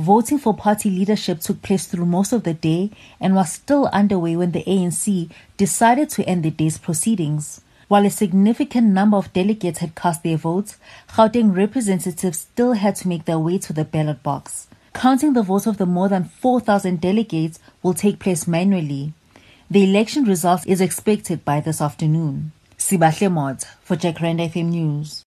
Voting for party leadership took place through most of the day and was still underway when the ANC decided to end the day's proceedings. While a significant number of delegates had cast their votes, Gauteng representatives still had to make their way to the ballot box. Counting the votes of the more than 4,000 delegates will take place manually. The election results is expected by this afternoon. Sibahle Mod for Jacaranda FM News.